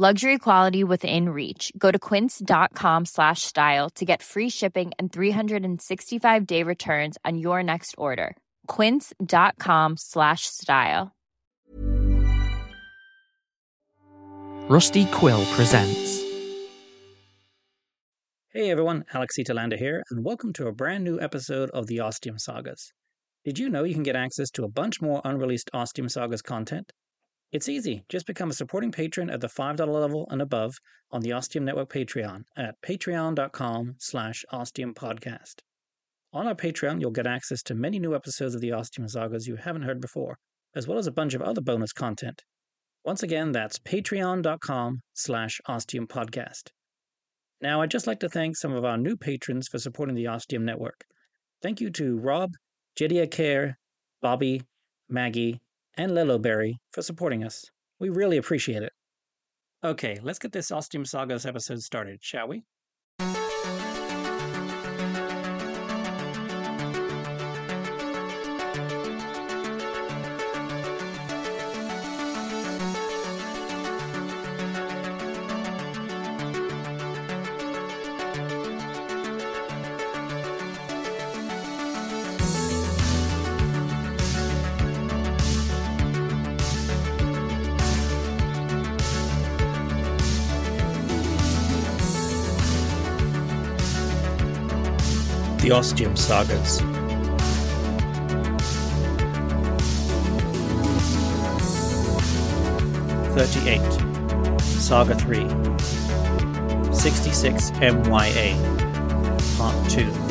Luxury quality within reach. Go to quince.com slash style to get free shipping and 365 day returns on your next order. Quince.com slash style. Rusty Quill presents. Hey everyone, Alex C. Telander here, and welcome to a brand new episode of the Ostium Sagas. Did you know you can get access to a bunch more unreleased Ostium Sagas content? It's easy. Just become a supporting patron at the $5 level and above on the Ostium Network Patreon at patreon.com slash ostiumpodcast. On our Patreon, you'll get access to many new episodes of the Ostium Sagas you haven't heard before, as well as a bunch of other bonus content. Once again, that's patreon.com slash ostiumpodcast. Now, I'd just like to thank some of our new patrons for supporting the Ostium Network. Thank you to Rob, Jedia Care, Bobby, Maggie, and Liloberry for supporting us. We really appreciate it. Okay, let's get this Ostium Sagas episode started, shall we? Ostium Sagas. Thirty-eight. Saga three. Sixty-six MYA. Part two.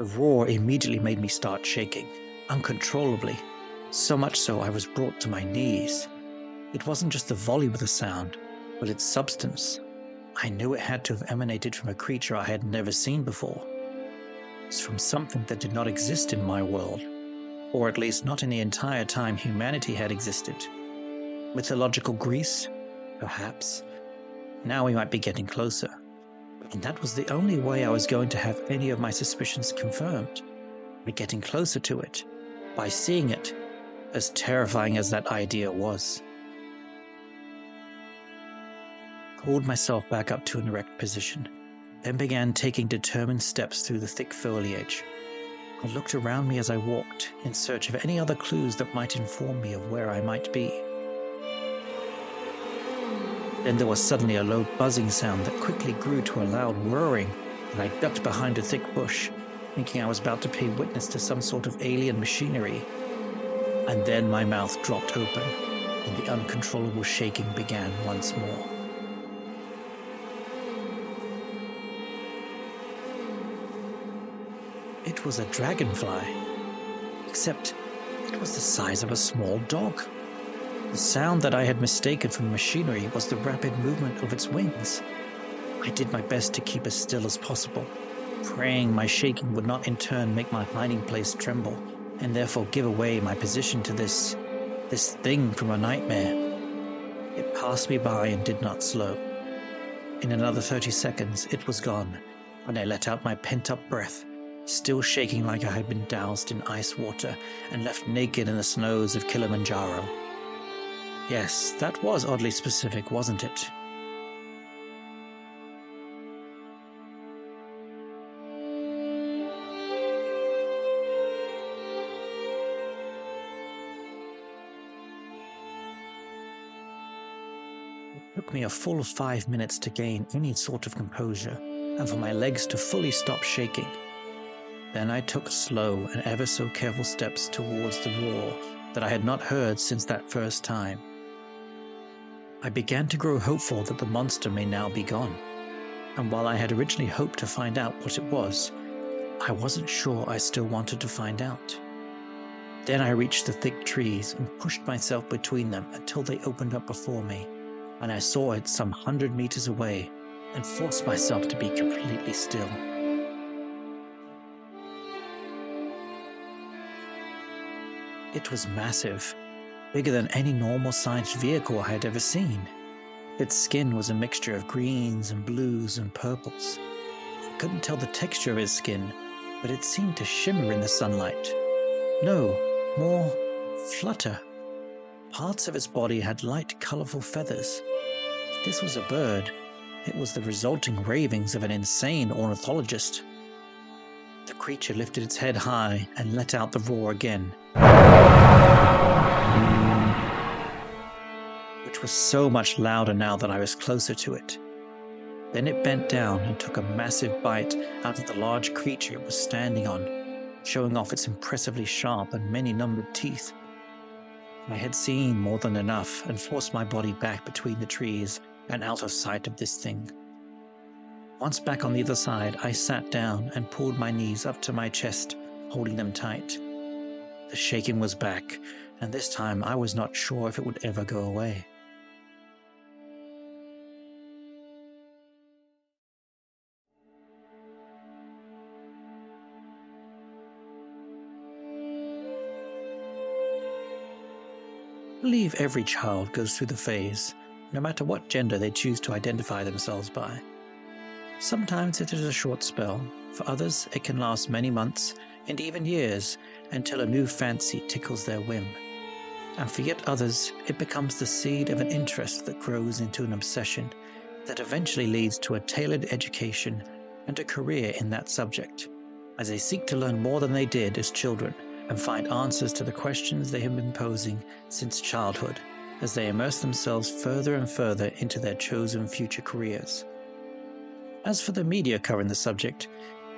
The roar immediately made me start shaking, uncontrollably, so much so I was brought to my knees. It wasn't just the volume of the sound, but its substance. I knew it had to have emanated from a creature I had never seen before. It's from something that did not exist in my world, or at least not in the entire time humanity had existed. Mythological Greece? Perhaps. Now we might be getting closer. And that was the only way I was going to have any of my suspicions confirmed. By getting closer to it, by seeing it, as terrifying as that idea was. I Pulled myself back up to an erect position, then began taking determined steps through the thick foliage. I looked around me as I walked, in search of any other clues that might inform me of where I might be. Then there was suddenly a low buzzing sound that quickly grew to a loud whirring, and I ducked behind a thick bush, thinking I was about to pay witness to some sort of alien machinery. And then my mouth dropped open, and the uncontrollable shaking began once more. It was a dragonfly, except it was the size of a small dog. The sound that I had mistaken for machinery was the rapid movement of its wings. I did my best to keep as still as possible, praying my shaking would not in turn make my hiding place tremble, and therefore give away my position to this. this thing from a nightmare. It passed me by and did not slow. In another thirty seconds, it was gone, and I let out my pent up breath, still shaking like I had been doused in ice water and left naked in the snows of Kilimanjaro. Yes, that was oddly specific, wasn't it? It took me a full five minutes to gain any sort of composure and for my legs to fully stop shaking. Then I took slow and ever so careful steps towards the roar that I had not heard since that first time. I began to grow hopeful that the monster may now be gone, and while I had originally hoped to find out what it was, I wasn't sure I still wanted to find out. Then I reached the thick trees and pushed myself between them until they opened up before me, and I saw it some hundred meters away and forced myself to be completely still. It was massive, bigger than any normal sized vehicle I had ever seen. Its skin was a mixture of greens and blues and purples. I couldn't tell the texture of its skin, but it seemed to shimmer in the sunlight. No, more flutter. Parts of its body had light, colorful feathers. This was a bird, it was the resulting ravings of an insane ornithologist. The creature lifted its head high and let out the roar again. Was so much louder now that I was closer to it. Then it bent down and took a massive bite out of the large creature it was standing on, showing off its impressively sharp and many numbered teeth. I had seen more than enough and forced my body back between the trees and out of sight of this thing. Once back on the other side, I sat down and pulled my knees up to my chest, holding them tight. The shaking was back, and this time I was not sure if it would ever go away. Believe every child goes through the phase, no matter what gender they choose to identify themselves by. Sometimes it is a short spell, for others, it can last many months and even years until a new fancy tickles their whim. And for yet others, it becomes the seed of an interest that grows into an obsession that eventually leads to a tailored education and a career in that subject, as they seek to learn more than they did as children and find answers to the questions they have been posing since childhood as they immerse themselves further and further into their chosen future careers. As for the media covering the subject,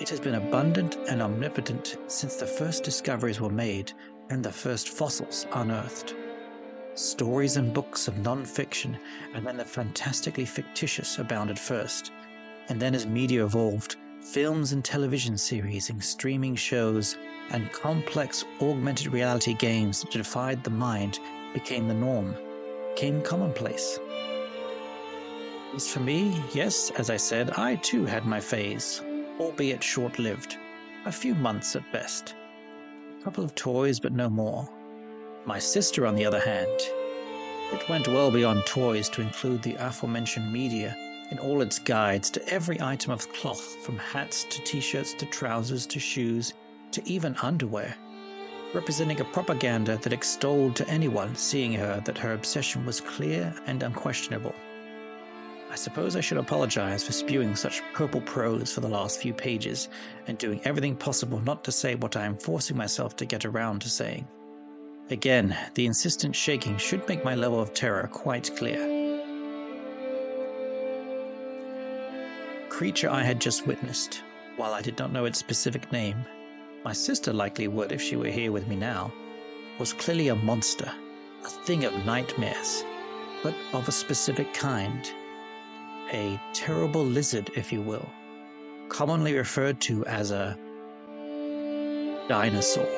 it has been abundant and omnipotent since the first discoveries were made and the first fossils unearthed. Stories and books of non fiction and then the fantastically fictitious abounded first, and then as media evolved, films and television series and streaming shows and complex augmented reality games that defied the mind became the norm, became commonplace. As for me, yes, as I said, I too had my phase, albeit short lived, a few months at best. A couple of toys, but no more. My sister, on the other hand, it went well beyond toys to include the aforementioned media in all its guides to every item of cloth, from hats to t shirts to trousers to shoes to even underwear, representing a propaganda that extolled to anyone seeing her that her obsession was clear and unquestionable. I suppose I should apologize for spewing such purple prose for the last few pages and doing everything possible not to say what I am forcing myself to get around to saying. Again, the insistent shaking should make my level of terror quite clear. Creature I had just witnessed while I did not know its specific name, my sister likely would if she were here with me now, was clearly a monster, a thing of nightmares, but of a specific kind. A terrible lizard, if you will, commonly referred to as a dinosaur.